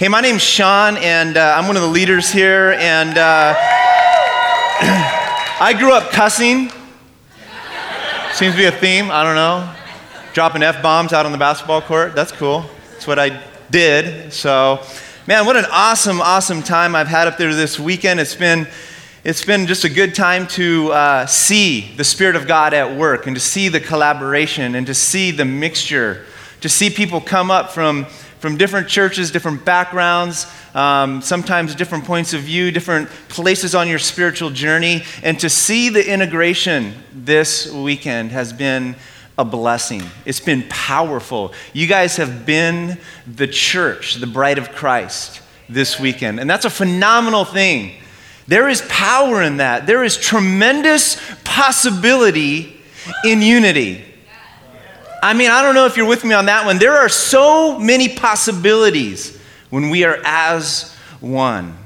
Hey, my name's Sean, and uh, I'm one of the leaders here. And uh, I grew up cussing. Seems to be a theme. I don't know. Dropping f bombs out on the basketball court. That's cool. That's what I did. So, man, what an awesome, awesome time I've had up there this weekend. It's been it's been just a good time to uh, see the Spirit of God at work and to see the collaboration and to see the mixture, to see people come up from from different churches, different backgrounds, um, sometimes different points of view, different places on your spiritual journey. And to see the integration this weekend has been a blessing. It's been powerful. You guys have been the church, the bride of Christ this weekend. And that's a phenomenal thing. There is power in that, there is tremendous possibility in unity. I mean, I don't know if you're with me on that one. There are so many possibilities when we are as one.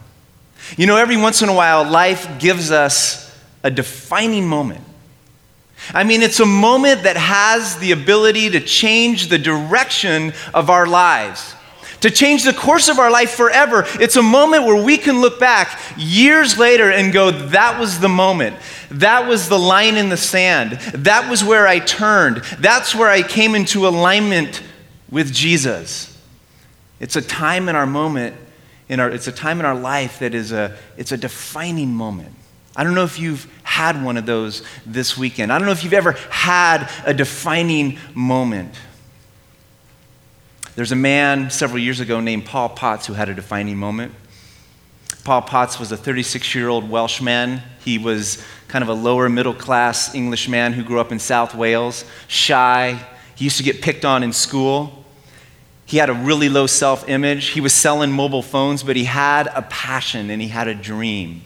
You know, every once in a while, life gives us a defining moment. I mean, it's a moment that has the ability to change the direction of our lives, to change the course of our life forever. It's a moment where we can look back years later and go, that was the moment. That was the line in the sand. That was where I turned. That's where I came into alignment with Jesus. It's a time in our moment, in our, it's a time in our life that is a, it's a defining moment. I don't know if you've had one of those this weekend. I don't know if you've ever had a defining moment. There's a man several years ago named Paul Potts who had a defining moment. Paul Potts was a 36 year old Welshman. He was kind of a lower middle class Englishman who grew up in South Wales, shy. He used to get picked on in school. He had a really low self image. He was selling mobile phones, but he had a passion and he had a dream.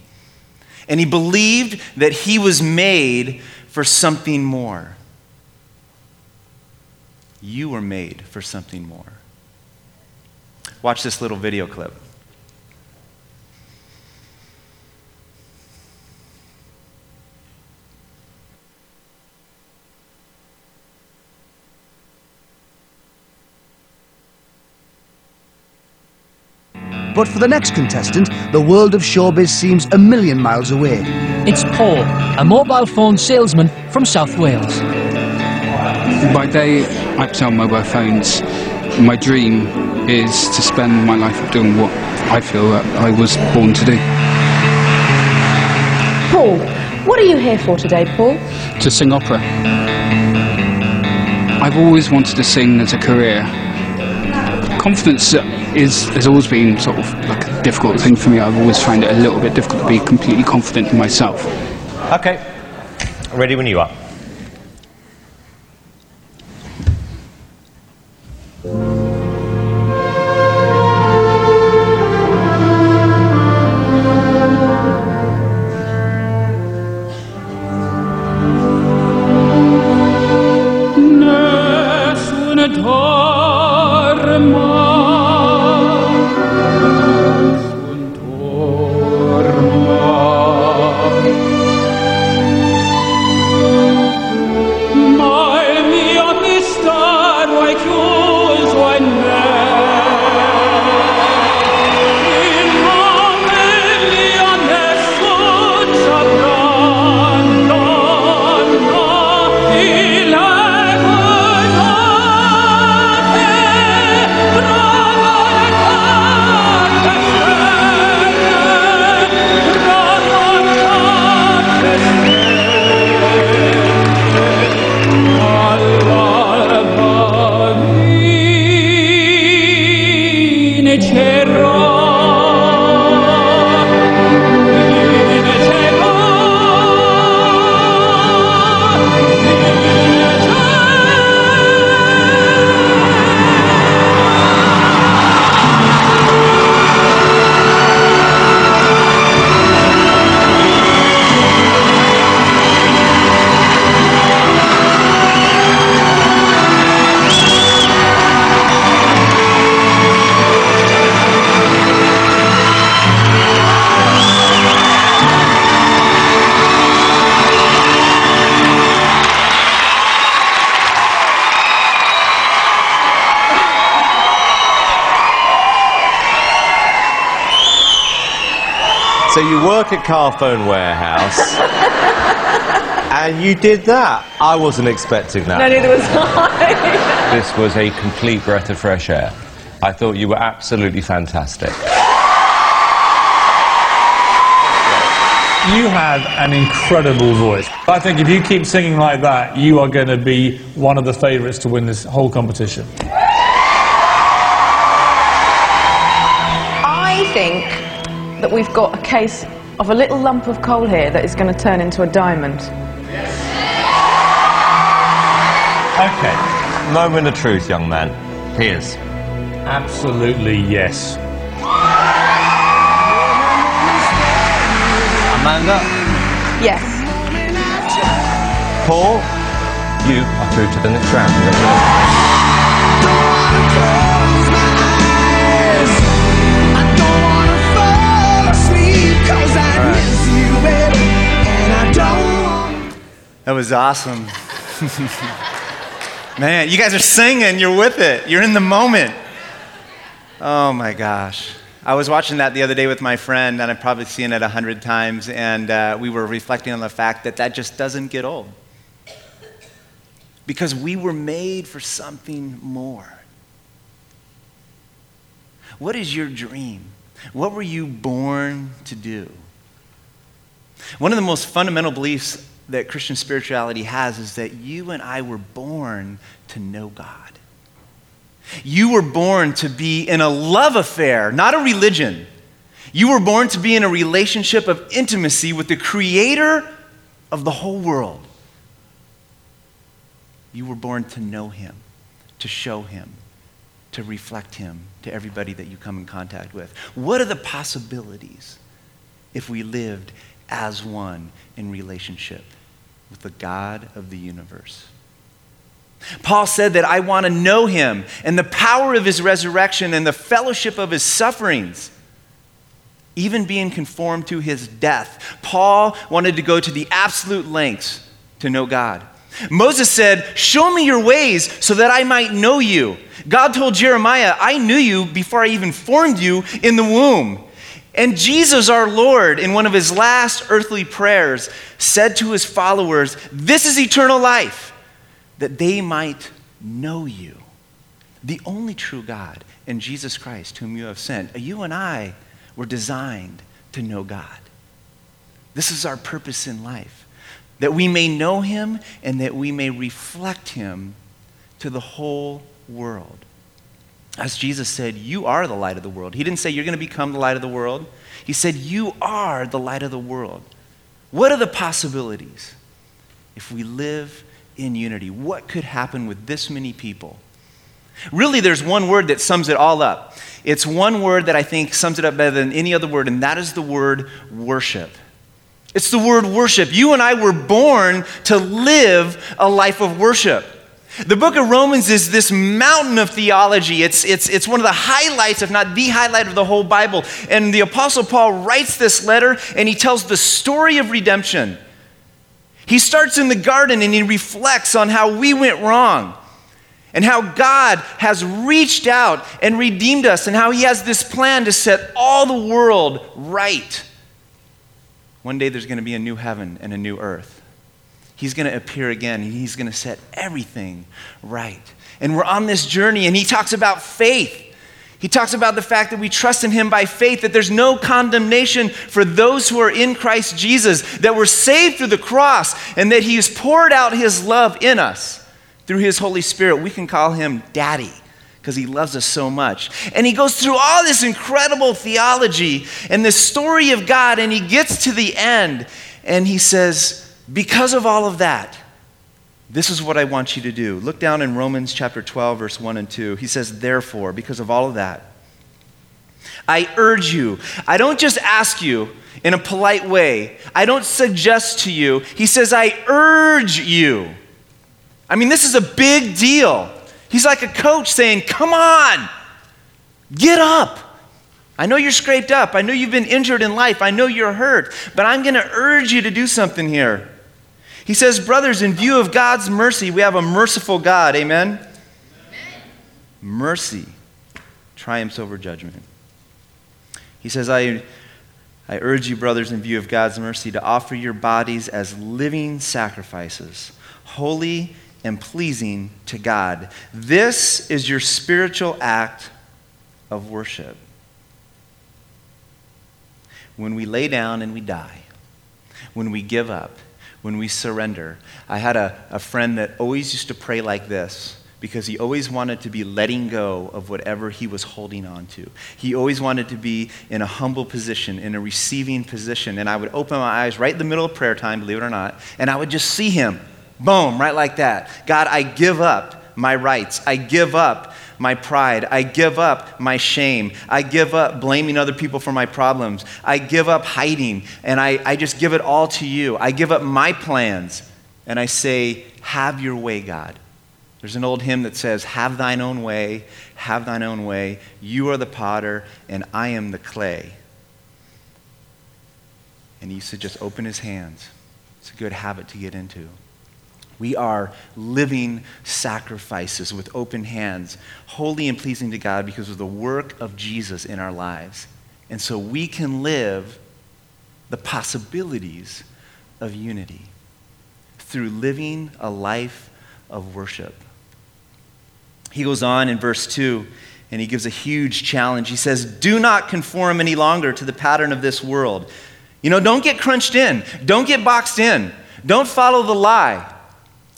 And he believed that he was made for something more. You were made for something more. Watch this little video clip. But for the next contestant, the world of showbiz seems a million miles away. It's Paul, a mobile phone salesman from South Wales. By day, I sell mobile phones. My dream is to spend my life doing what I feel that I was born to do. Paul, what are you here for today, Paul? To sing opera. I've always wanted to sing as a career. Confidence is has always been sort of like a difficult thing for me. I've always found it a little bit difficult to be completely confident in myself. Okay, ready when you are. dormo work at Carphone Warehouse, and you did that. I wasn't expecting that. No, neither was I. This was a complete breath of fresh air. I thought you were absolutely fantastic. You have an incredible voice. I think if you keep singing like that, you are going to be one of the favourites to win this whole competition. That we've got a case of a little lump of coal here that is going to turn into a diamond. Yes. Okay. Moment of truth, young man. Here's. Absolutely yes. Amanda, Yes. Paul, you are through to the next round. That was awesome. Man, you guys are singing, you're with it, you're in the moment. Oh my gosh. I was watching that the other day with my friend, and I've probably seen it a hundred times, and uh, we were reflecting on the fact that that just doesn't get old. Because we were made for something more. What is your dream? What were you born to do? One of the most fundamental beliefs that Christian spirituality has is that you and I were born to know God. You were born to be in a love affair, not a religion. You were born to be in a relationship of intimacy with the creator of the whole world. You were born to know him, to show him, to reflect him to everybody that you come in contact with. What are the possibilities if we lived as one in relationship with the God of the universe? Paul said that I want to know him and the power of his resurrection and the fellowship of his sufferings, even being conformed to his death. Paul wanted to go to the absolute lengths to know God. Moses said, Show me your ways so that I might know you. God told Jeremiah, I knew you before I even formed you in the womb. And Jesus, our Lord, in one of his last earthly prayers, said to his followers, This is eternal life, that they might know you, the only true God, and Jesus Christ, whom you have sent. You and I were designed to know God. This is our purpose in life, that we may know him and that we may reflect him to the whole world. As Jesus said, You are the light of the world. He didn't say you're going to become the light of the world. He said, You are the light of the world. What are the possibilities if we live in unity? What could happen with this many people? Really, there's one word that sums it all up. It's one word that I think sums it up better than any other word, and that is the word worship. It's the word worship. You and I were born to live a life of worship. The book of Romans is this mountain of theology. It's, it's, it's one of the highlights, if not the highlight of the whole Bible. And the Apostle Paul writes this letter and he tells the story of redemption. He starts in the garden and he reflects on how we went wrong and how God has reached out and redeemed us and how he has this plan to set all the world right. One day there's going to be a new heaven and a new earth. He's going to appear again and he's going to set everything right. And we're on this journey, and he talks about faith. He talks about the fact that we trust in him by faith, that there's no condemnation for those who are in Christ Jesus, that we're saved through the cross, and that he has poured out his love in us through his Holy Spirit. We can call him Daddy because he loves us so much. And he goes through all this incredible theology and this story of God, and he gets to the end, and he says, Because of all of that, this is what I want you to do. Look down in Romans chapter 12, verse 1 and 2. He says, Therefore, because of all of that, I urge you. I don't just ask you in a polite way, I don't suggest to you. He says, I urge you. I mean, this is a big deal. He's like a coach saying, Come on, get up. I know you're scraped up. I know you've been injured in life. I know you're hurt. But I'm going to urge you to do something here. He says, Brothers, in view of God's mercy, we have a merciful God. Amen? Amen. Mercy triumphs over judgment. He says, I, I urge you, brothers, in view of God's mercy, to offer your bodies as living sacrifices, holy and pleasing to God. This is your spiritual act of worship. When we lay down and we die, when we give up, when we surrender. I had a, a friend that always used to pray like this because he always wanted to be letting go of whatever he was holding on to. He always wanted to be in a humble position, in a receiving position. And I would open my eyes right in the middle of prayer time, believe it or not, and I would just see him. Boom, right like that. God, I give up my rights. I give up my pride. I give up my shame. I give up blaming other people for my problems. I give up hiding, and I, I just give it all to you. I give up my plans, and I say, Have your way, God. There's an old hymn that says, Have thine own way, have thine own way. You are the potter, and I am the clay. And he used to just open his hands. It's a good habit to get into. We are living sacrifices with open hands, holy and pleasing to God because of the work of Jesus in our lives. And so we can live the possibilities of unity through living a life of worship. He goes on in verse 2 and he gives a huge challenge. He says, Do not conform any longer to the pattern of this world. You know, don't get crunched in, don't get boxed in, don't follow the lie.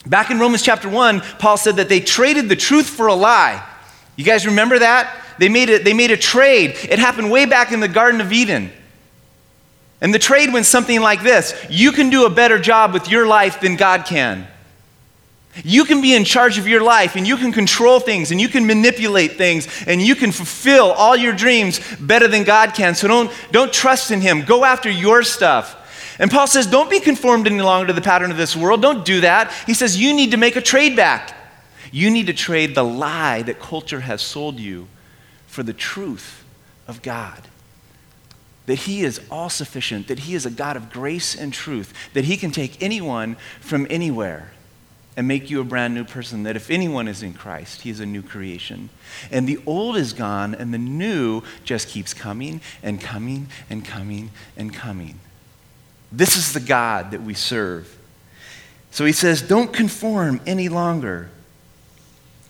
Back in Romans chapter 1, Paul said that they traded the truth for a lie. You guys remember that? They made, a, they made a trade. It happened way back in the Garden of Eden. And the trade went something like this You can do a better job with your life than God can. You can be in charge of your life and you can control things and you can manipulate things and you can fulfill all your dreams better than God can. So don't, don't trust in Him. Go after your stuff. And Paul says, don't be conformed any longer to the pattern of this world. Don't do that. He says, you need to make a trade back. You need to trade the lie that culture has sold you for the truth of God. That He is all sufficient, that He is a God of grace and truth, that He can take anyone from anywhere and make you a brand new person. That if anyone is in Christ, he is a new creation. And the old is gone, and the new just keeps coming and coming and coming and coming. This is the God that we serve. So he says, don't conform any longer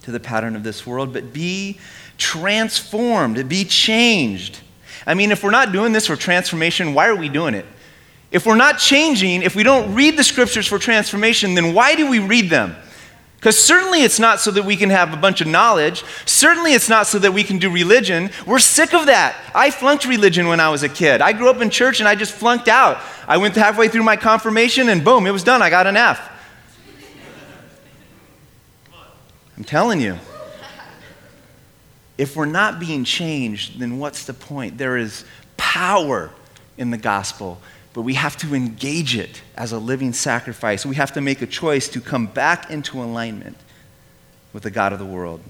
to the pattern of this world, but be transformed, be changed. I mean, if we're not doing this for transformation, why are we doing it? If we're not changing, if we don't read the scriptures for transformation, then why do we read them? Because certainly it's not so that we can have a bunch of knowledge. Certainly it's not so that we can do religion. We're sick of that. I flunked religion when I was a kid. I grew up in church and I just flunked out. I went halfway through my confirmation and boom, it was done. I got an F. I'm telling you. If we're not being changed, then what's the point? There is power in the gospel but we have to engage it as a living sacrifice. We have to make a choice to come back into alignment with the God of the world.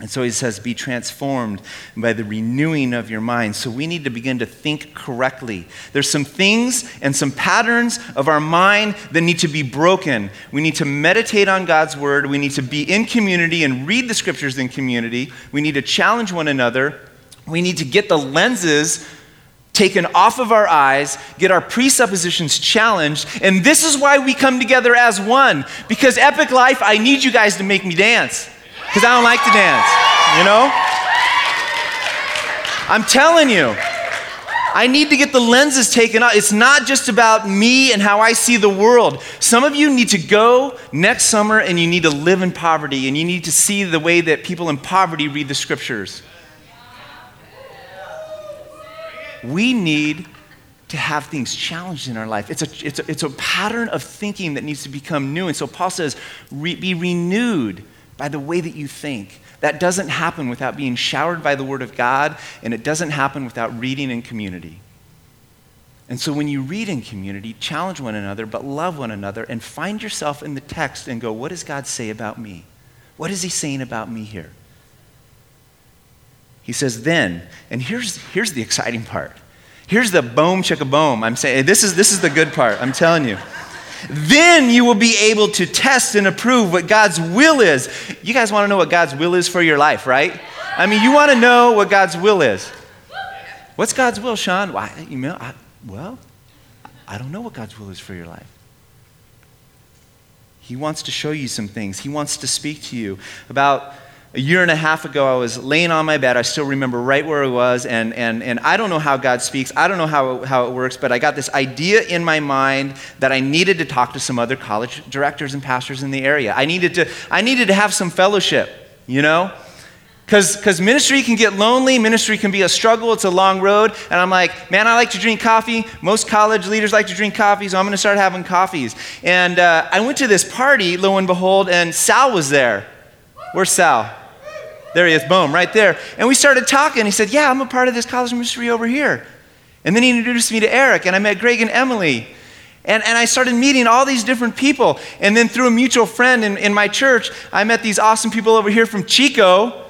And so he says, be transformed by the renewing of your mind. So we need to begin to think correctly. There's some things and some patterns of our mind that need to be broken. We need to meditate on God's word. We need to be in community and read the scriptures in community. We need to challenge one another. We need to get the lenses taken off of our eyes, get our presuppositions challenged, and this is why we come together as one. Because Epic Life, I need you guys to make me dance. Because I don't like to dance, you know? I'm telling you. I need to get the lenses taken off. It's not just about me and how I see the world. Some of you need to go next summer and you need to live in poverty and you need to see the way that people in poverty read the scriptures. We need to have things challenged in our life. It's a, it's a, it's a pattern of thinking that needs to become new. And so Paul says, re, be renewed by the way that you think. That doesn't happen without being showered by the Word of God, and it doesn't happen without reading in community. And so when you read in community, challenge one another, but love one another, and find yourself in the text and go, what does God say about me? What is He saying about me here? He says, then, and here's, here's the exciting part. Here's the boom chicka boom. I'm saying this is this is the good part. I'm telling you. Then you will be able to test and approve what God's will is. You guys want to know what God's will is for your life, right? I mean, you want to know what God's will is. What's God's will, Sean? Why, you know, I, well, I don't know what God's will is for your life. He wants to show you some things. He wants to speak to you. About a year and a half ago, I was laying on my bed. I still remember right where I was, and, and, and I don't know how God speaks. I don't know how, how it works, but I got this idea in my mind that I needed to talk to some other college directors and pastors in the area. I needed to, I needed to have some fellowship, you know? Because ministry can get lonely, ministry can be a struggle, it's a long road. And I'm like, man, I like to drink coffee. Most college leaders like to drink coffee, so I'm going to start having coffees. And uh, I went to this party, lo and behold, and Sal was there. Where's Sal? There he is, boom, right there. And we started talking. He said, Yeah, I'm a part of this college ministry over here. And then he introduced me to Eric, and I met Greg and Emily. And, and I started meeting all these different people. And then through a mutual friend in, in my church, I met these awesome people over here from Chico.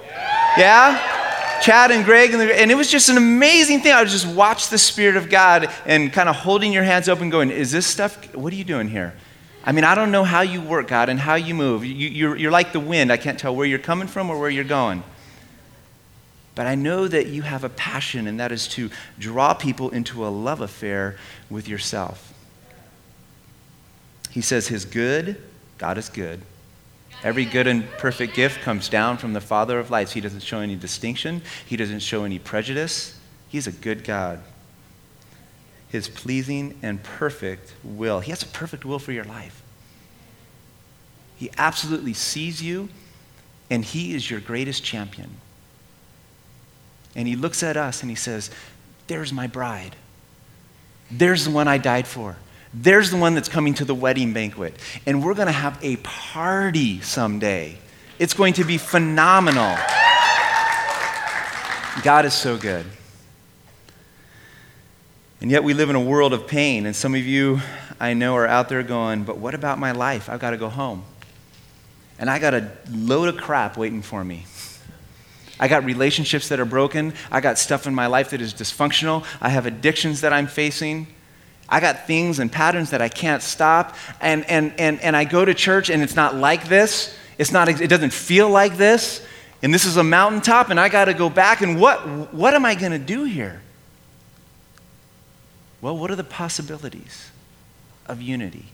Yeah? Chad and Greg, and, the, and, it was just an amazing thing. I just watch the Spirit of God and kind of holding your hands open, going, Is this stuff, what are you doing here? I mean, I don't know how you work, God, and how you move. You, you're, you're like the wind. I can't tell where you're coming from or where you're going. But I know that you have a passion, and that is to draw people into a love affair with yourself. He says, His good, God is good. Every good and perfect gift comes down from the Father of lights. He doesn't show any distinction, He doesn't show any prejudice. He's a good God his pleasing and perfect will. He has a perfect will for your life. He absolutely sees you, and he is your greatest champion. And he looks at us and he says, There's my bride. There's the one I died for. There's the one that's coming to the wedding banquet. And we're going to have a party someday. It's going to be phenomenal. God is so good. And yet we live in a world of pain. And some of you I know are out there going, but what about my life? I've got to go home. And I got a load of crap waiting for me. I got relationships that are broken. I got stuff in my life that is dysfunctional. I have addictions that I'm facing. I got things and patterns that I can't stop. And, and, and, and I go to church and it's not like this. It's not, it doesn't feel like this. And this is a mountaintop and I got to go back. And what, what am I going to do here? Well, what are the possibilities of unity?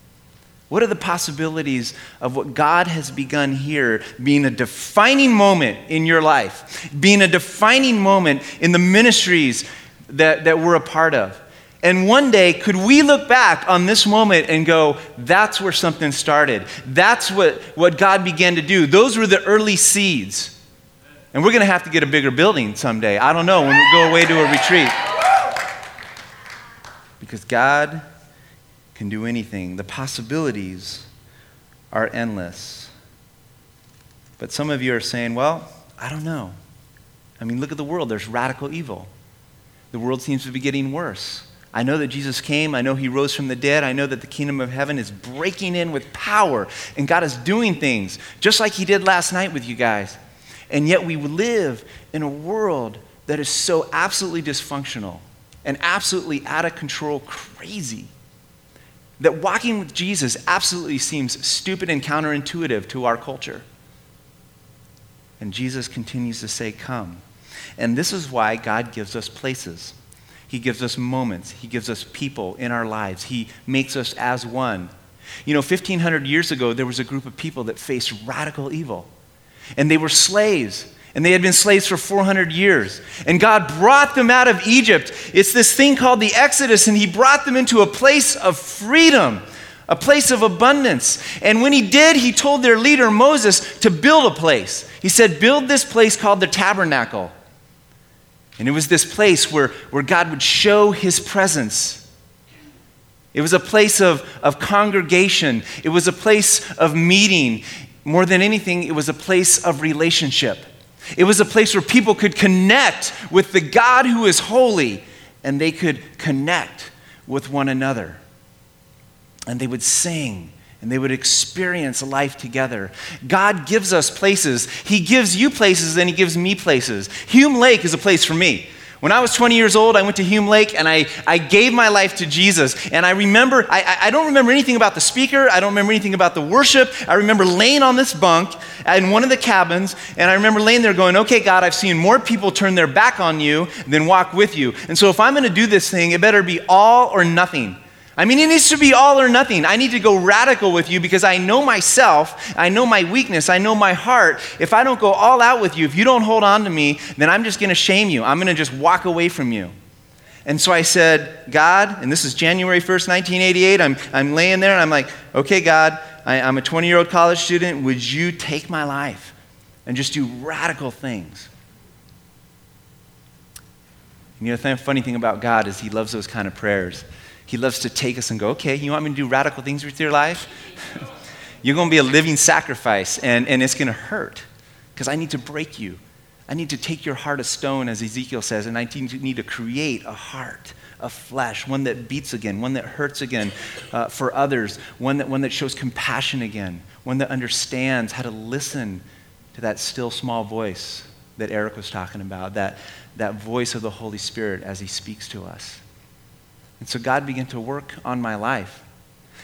What are the possibilities of what God has begun here being a defining moment in your life, being a defining moment in the ministries that, that we're a part of? And one day, could we look back on this moment and go, that's where something started? That's what, what God began to do. Those were the early seeds. And we're going to have to get a bigger building someday. I don't know, when we go away to a retreat. Because God can do anything. The possibilities are endless. But some of you are saying, well, I don't know. I mean, look at the world. There's radical evil. The world seems to be getting worse. I know that Jesus came. I know he rose from the dead. I know that the kingdom of heaven is breaking in with power, and God is doing things just like he did last night with you guys. And yet we live in a world that is so absolutely dysfunctional and absolutely out of control crazy that walking with Jesus absolutely seems stupid and counterintuitive to our culture. And Jesus continues to say, Come. And this is why God gives us places. He gives us moments. He gives us people in our lives. He makes us as one. You know, 1,500 years ago, there was a group of people that faced radical evil. And they were slaves and they had been slaves for 400 years. And God brought them out of Egypt. It's this thing called the Exodus, and He brought them into a place of freedom, a place of abundance. And when He did, He told their leader, Moses, to build a place. He said, Build this place called the tabernacle. And it was this place where, where God would show His presence. It was a place of, of congregation. It was a place of meeting. More than anything, it was a place of relationship. It was a place where people could connect with the God who is holy and they could connect with one another. And they would sing and they would experience life together. God gives us places. He gives you places and He gives me places. Hume Lake is a place for me. When I was 20 years old, I went to Hume Lake and I, I gave my life to Jesus. And I remember, I, I don't remember anything about the speaker, I don't remember anything about the worship. I remember laying on this bunk in one of the cabins, and I remember laying there going, Okay, God, I've seen more people turn their back on you than walk with you. And so if I'm going to do this thing, it better be all or nothing. I mean, it needs to be all or nothing. I need to go radical with you because I know myself, I know my weakness, I know my heart. If I don't go all out with you, if you don't hold on to me, then I'm just going to shame you. I'm going to just walk away from you. And so I said, God, and this is January 1st, 1988, I'm, I'm laying there and I'm like, okay, God, I, I'm a 20 year old college student. Would you take my life and just do radical things? And you know, the funny thing about God is He loves those kind of prayers. He loves to take us and go, okay, you want me to do radical things with your life? You're going to be a living sacrifice, and, and it's going to hurt because I need to break you. I need to take your heart of stone, as Ezekiel says, and I need to create a heart of flesh, one that beats again, one that hurts again uh, for others, one that, one that shows compassion again, one that understands how to listen to that still small voice that Eric was talking about, that, that voice of the Holy Spirit as he speaks to us. And so God began to work on my life.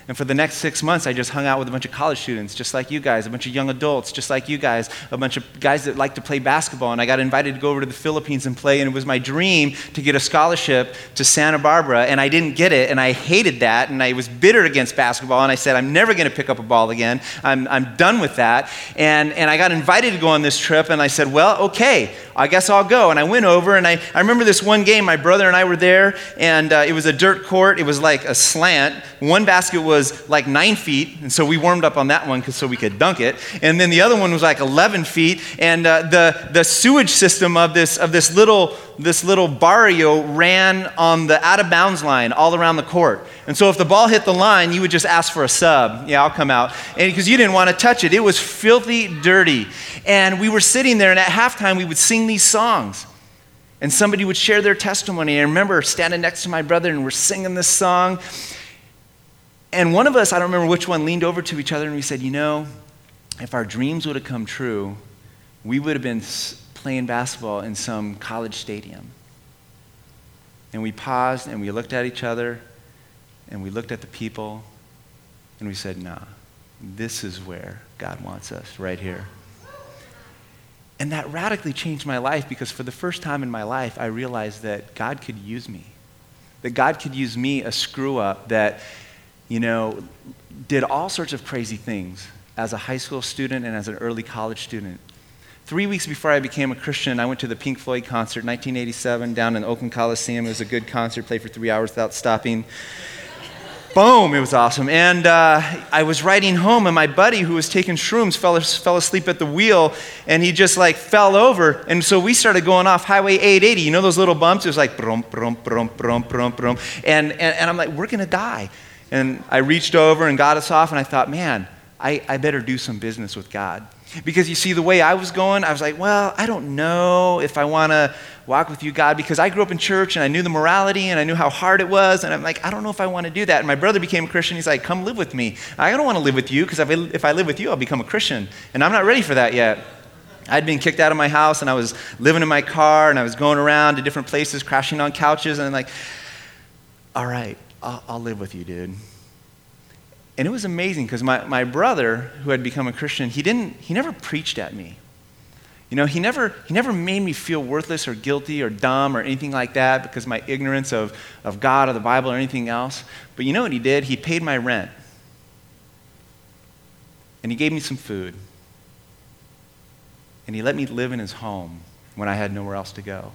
And for the next six months, I just hung out with a bunch of college students, just like you guys, a bunch of young adults, just like you guys, a bunch of guys that like to play basketball. And I got invited to go over to the Philippines and play. And it was my dream to get a scholarship to Santa Barbara. And I didn't get it. And I hated that. And I was bitter against basketball. And I said, I'm never going to pick up a ball again. I'm, I'm done with that. And, and I got invited to go on this trip. And I said, Well, okay, I guess I'll go. And I went over. And I, I remember this one game, my brother and I were there. And uh, it was a dirt court, it was like a slant. One basket was like nine feet, and so we warmed up on that one so we could dunk it. And then the other one was like 11 feet, and uh, the, the sewage system of this, of this little, this little barrio ran on the out of bounds line all around the court. And so if the ball hit the line, you would just ask for a sub. Yeah, I'll come out. And because you didn't want to touch it, it was filthy dirty. And we were sitting there, and at halftime, we would sing these songs and somebody would share their testimony. I remember standing next to my brother and we're singing this song, and one of us, I don't remember which one, leaned over to each other and we said, You know, if our dreams would have come true, we would have been playing basketball in some college stadium. And we paused and we looked at each other and we looked at the people and we said, Nah, this is where God wants us, right here. And that radically changed my life because for the first time in my life, I realized that God could use me. That God could use me, a screw up, that you know, did all sorts of crazy things as a high school student and as an early college student. Three weeks before I became a Christian, I went to the Pink Floyd concert, 1987, down in Oakland Coliseum. It was a good concert, played for three hours without stopping. Boom, it was awesome. And uh, I was riding home, and my buddy who was taking shrooms fell, fell asleep at the wheel, and he just like fell over. And so we started going off Highway 880. You know those little bumps? It was like brum, brum, brum, brum, brum, brum. And, and, and I'm like, we're going to die. And I reached over and got us off, and I thought, man, I, I better do some business with God. Because you see, the way I was going, I was like, well, I don't know if I want to walk with you, God, because I grew up in church and I knew the morality and I knew how hard it was. And I'm like, I don't know if I want to do that. And my brother became a Christian. He's like, come live with me. I don't want to live with you because if, I live with you, I'll become a Christian. And I'm not ready for that yet. I'd been kicked out of my house and I was living in my car and I was going around to different places, crashing on couches. And I'm like, all right, I'll, I'll live with you, dude. And it was amazing because my, my brother, who had become a Christian, he, didn't, he never preached at me. You know, he never, he never made me feel worthless or guilty or dumb or anything like that because my ignorance of, of God or the Bible or anything else. But you know what he did? He paid my rent. And he gave me some food. And he let me live in his home when I had nowhere else to go.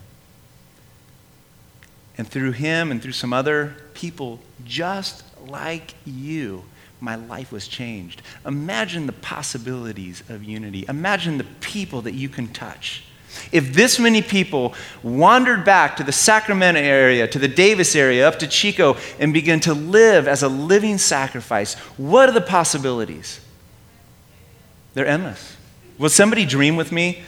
And through him and through some other people just like you, my life was changed. Imagine the possibilities of unity. Imagine the people that you can touch. If this many people wandered back to the Sacramento area, to the Davis area, up to Chico, and began to live as a living sacrifice, what are the possibilities? They're endless. Will somebody dream with me?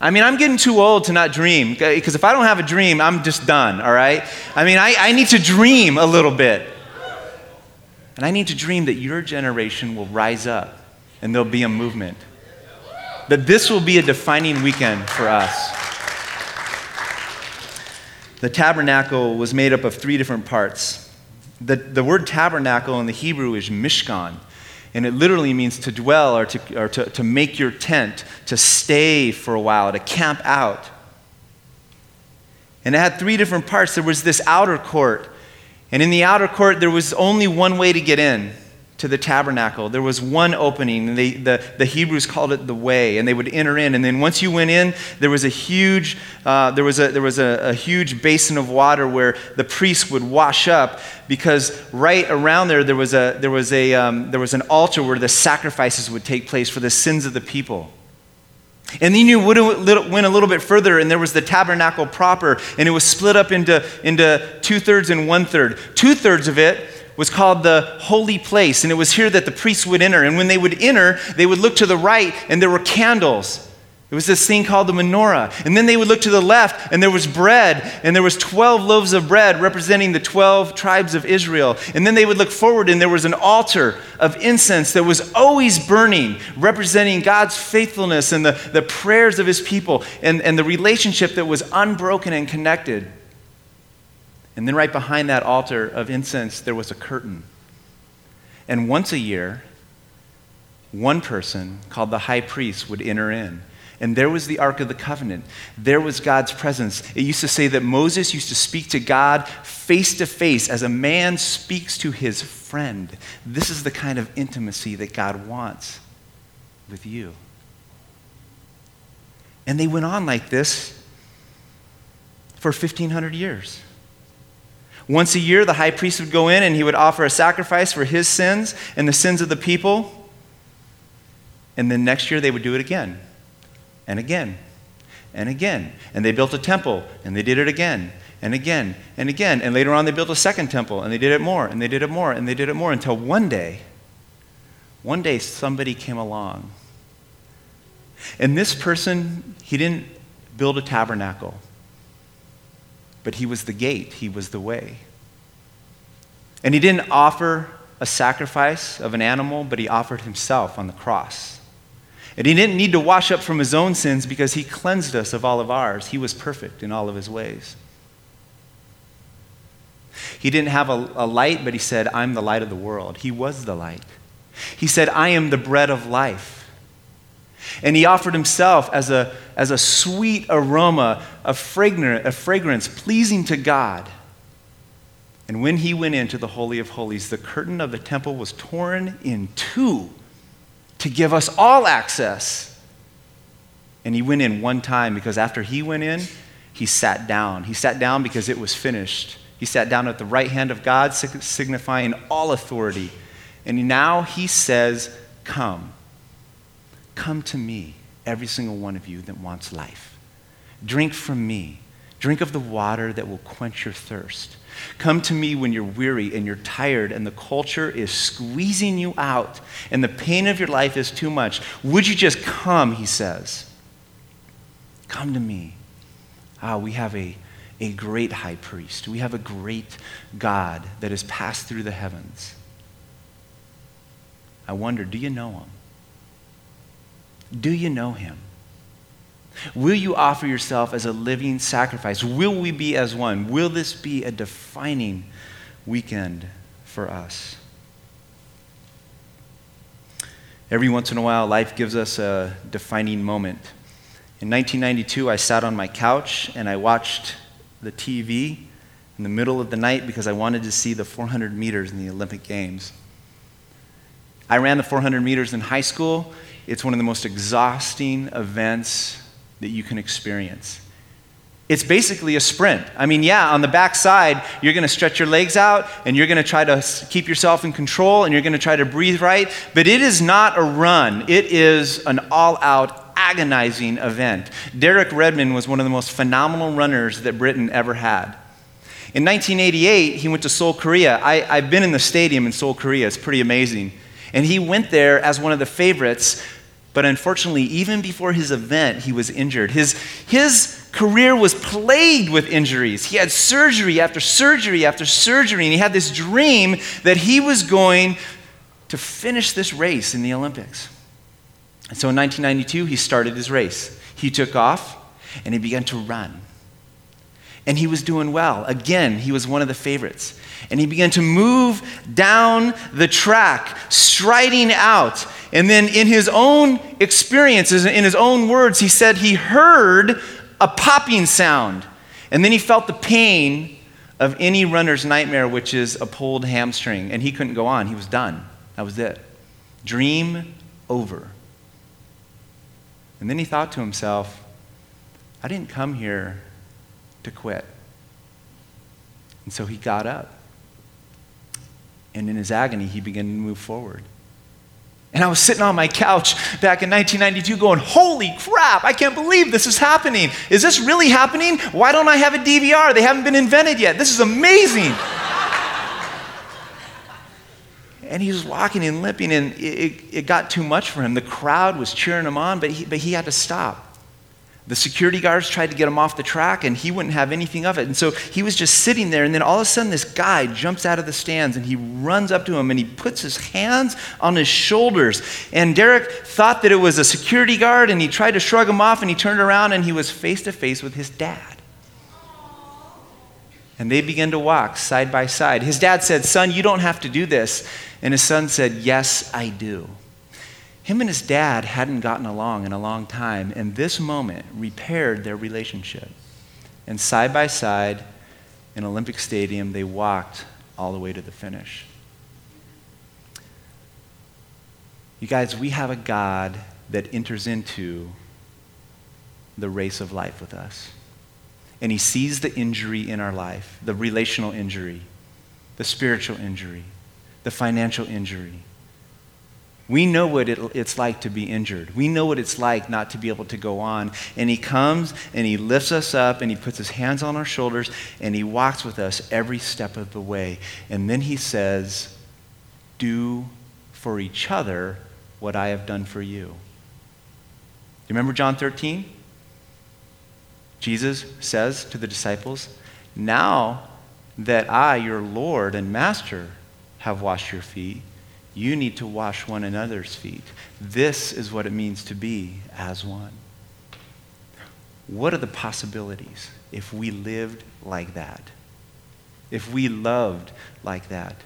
I mean, I'm getting too old to not dream, because if I don't have a dream, I'm just done, all right? I mean, I, I need to dream a little bit. And I need to dream that your generation will rise up and there'll be a movement. That this will be a defining weekend for us. the tabernacle was made up of three different parts. The, the word tabernacle in the Hebrew is mishkan, and it literally means to dwell or, to, or to, to make your tent, to stay for a while, to camp out. And it had three different parts. There was this outer court, and in the outer court, there was only one way to get in to the tabernacle. There was one opening, and they, the, the Hebrews called it the way, and they would enter in. And then once you went in, there was a huge, uh, there was, a, there was a, a huge basin of water where the priests would wash up because right around there, there was, a, there, was a, um, there was an altar where the sacrifices would take place for the sins of the people. And then you went a little bit further, and there was the tabernacle proper, and it was split up into, into two thirds and one third. Two thirds of it was called the holy place, and it was here that the priests would enter. And when they would enter, they would look to the right, and there were candles. It was this thing called the menorah. And then they would look to the left, and there was bread, and there was 12 loaves of bread representing the 12 tribes of Israel. And then they would look forward, and there was an altar of incense that was always burning, representing God's faithfulness and the, the prayers of his people, and, and the relationship that was unbroken and connected. And then right behind that altar of incense, there was a curtain. And once a year, one person called the high priest would enter in. And there was the Ark of the Covenant. There was God's presence. It used to say that Moses used to speak to God face to face as a man speaks to his friend. This is the kind of intimacy that God wants with you. And they went on like this for 1,500 years. Once a year, the high priest would go in and he would offer a sacrifice for his sins and the sins of the people. And then next year, they would do it again and again and again. And they built a temple and they did it again and again and again. And later on, they built a second temple and they did it more and they did it more and they did it more until one day, one day somebody came along. And this person, he didn't build a tabernacle but he was the gate, he was the way. And he didn't offer a sacrifice of an animal, but he offered himself on the cross. And he didn't need to wash up from his own sins because he cleansed us of all of ours. He was perfect in all of his ways. He didn't have a, a, light, but he said, I'm the light of the world. He was the light. He said, I am the bread of life. And he offered himself as a, as a sweet aroma, a fragrance, a fragrance pleasing to God. And when he went into the Holy of Holies, the curtain of the temple was torn in two to give us all access. And he went in one time because after he went in, he sat down. He sat down because it was finished. He sat down at the right hand of God, signifying all authority. And now he says, Come. Come to me, every single one of you that wants life. Drink from me. Drink of the water that will quench your thirst. Come to me when you're weary and you're tired and the culture is squeezing you out and the pain of your life is too much. Would you just come, he says? Come to me. Ah, we have a, a great high priest. We have a great God that has passed through the heavens. I wonder, do you know him? Do you know him? Will you offer yourself as a living sacrifice? Will we be as one? Will this be a defining weekend for us? Every once in a while, life gives us a defining moment. In 1992, I sat on my couch and I watched the TV in the middle of the night because I wanted to see the 400 meters in the Olympic Games. I ran the 400 meters in high school, it's one of the most exhausting events that you can experience. It's basically a sprint. I mean, yeah, on the backside, you're going to stretch your legs out and you're going to try to keep yourself in control and you're going to try to breathe right, but it is not a run. It is an all out, agonizing event. Derek Redmond was one of the most phenomenal runners that Britain ever had. In 1988, he went to Seoul, Korea. I, have been in the stadium in Seoul, Korea. It's pretty amazing. And he went there as one of the favorites but unfortunately, even before his event, he was injured. His, his career was plagued with injuries. He had surgery after surgery after surgery, and he had this dream that he was going to finish this race in the Olympics. And so in 1992, he started his race. He took off and he began to run. And he was doing well. Again, he was one of the favorites. And he began to move down the track, striding out. And then, in his own experiences, in his own words, he said he heard a popping sound. And then he felt the pain of any runner's nightmare, which is a pulled hamstring. And he couldn't go on. He was done. That was it. Dream over. And then he thought to himself, I didn't come here to quit. And so he got up. And in his agony, he began to move forward. And I was sitting on my couch back in 1992 going, Holy crap, I can't believe this is happening. Is this really happening? Why don't I have a DVR? They haven't been invented yet. This is amazing. and he was walking and limping, and it, it, got too much for him. The crowd was cheering him on, but he, but he had to stop. The security guards tried to get him off the track, and he wouldn't have anything of it. And so he was just sitting there, and then all of a sudden, this guy jumps out of the stands, and he runs up to him, and he puts his hands on his shoulders. And Derek thought that it was a security guard, and he tried to shrug him off, and he turned around, and he was face to face with his dad. And they began to walk side by side. His dad said, Son, you don't have to do this. And his son said, Yes, I do. Him and his dad hadn't gotten along in a long time, and this moment repaired their relationship. And side by side in Olympic Stadium, they walked all the way to the finish. You guys, we have a God that enters into the race of life with us. And he sees the injury in our life the relational injury, the spiritual injury, the financial injury we know what it, it's like to be injured. We know what it's like not to be able to go on. And He comes and He lifts us up and He puts His hands on our shoulders and He walks with us every step of the way. And then He says, Do for each other what I have done for you. You remember John 13? Jesus says to the disciples, Now that I, your Lord and Master, have washed your feet, you need to wash one another's feet. This is what it means to be as one. What are the possibilities if we lived like that? If we loved like that?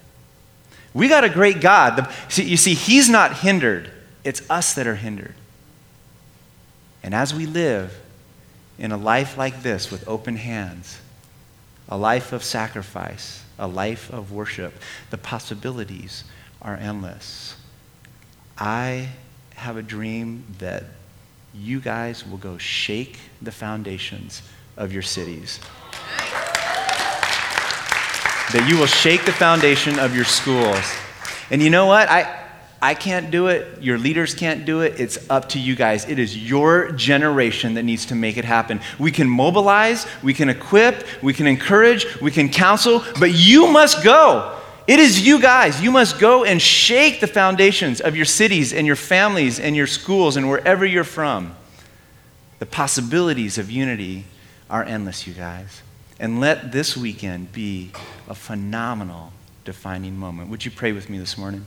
We got a great God. The, see, you see, He's not hindered, it's us that are hindered. And as we live in a life like this with open hands, a life of sacrifice, a life of worship, the possibilities are endless. I have a dream that you guys will go shake the foundations of your cities. That you will shake the foundation of your schools. And you know what? I, I can't do it. Your leaders can't do it. It's up to you guys. It is your generation that needs to make it happen. We can mobilize, we can equip, we can encourage, we can counsel, but you must go. It is you guys. You must go and shake the foundations of your cities and your families and your schools and wherever you're from. The possibilities of unity are endless, you guys. And let this weekend be a phenomenal defining moment. Would you pray with me this morning?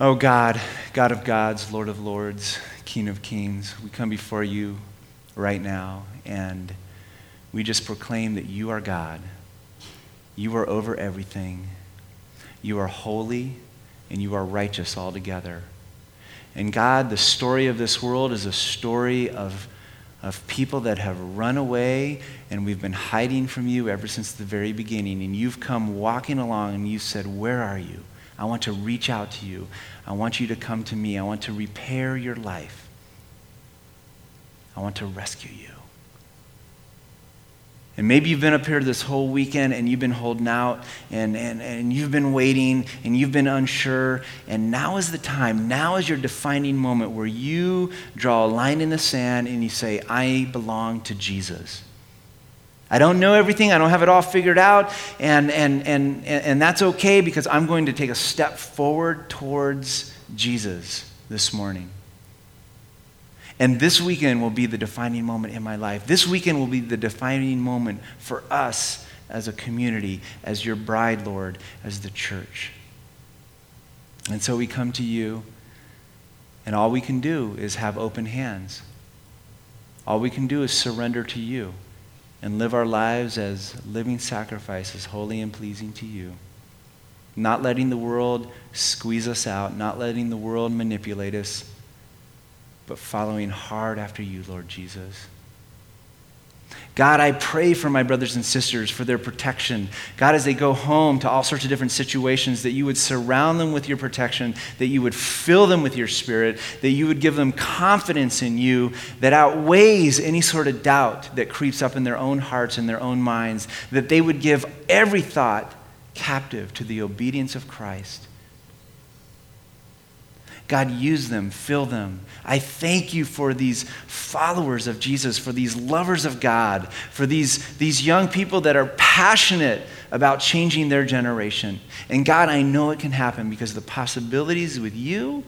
Oh God, God of gods, Lord of lords, King of kings, we come before you right now and we just proclaim that you are God you are over everything. You are holy and you are righteous altogether. And God, the story of this world is a story of, of people that have run away and we've been hiding from you ever since the very beginning. And you've come walking along and you said, Where are you? I want to reach out to you. I want you to come to me. I want to repair your life. I want to rescue you. And maybe you've been up here this whole weekend and you've been holding out and, and, and you've been waiting and you've been unsure. And now is the time, now is your defining moment where you draw a line in the sand and you say, I belong to Jesus. I don't know everything, I don't have it all figured out, and, and, and, and that's okay because I'm going to take a step forward towards Jesus this morning. And this weekend will be the defining moment in my life. This weekend will be the defining moment for us as a community, as your bride, Lord, as the church. And so we come to you, and all we can do is have open hands. all we can do is surrender to you and live our lives as living sacrifices, holy and pleasing to you. Not letting the world squeeze us out, not letting the world manipulate us, but following hard after you, Lord Jesus. God, I pray for my brothers and sisters for their protection. God, as they go home to all sorts of different situations, that you would surround them with your protection, that you would fill them with your spirit, that you would give them confidence in you that outweighs any sort of doubt that creeps up in their own hearts and their own minds, that they would give every thought captive to the obedience of Christ. God, use them, fill them. I thank you for these followers of Jesus, for these lovers of God, for these, these young people that are passionate about changing their generation. And God, I know it can happen because the possibilities with you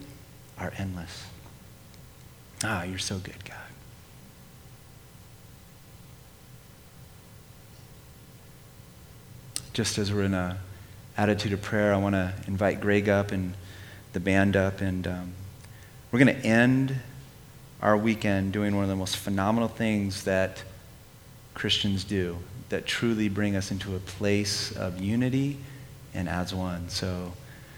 are endless. Ah, you're so good, God. Just as we're in a attitude of prayer, I want to invite Greg up and the band up, and um, we're going to end our weekend doing one of the most phenomenal things that Christians do that truly bring us into a place of unity and as one. So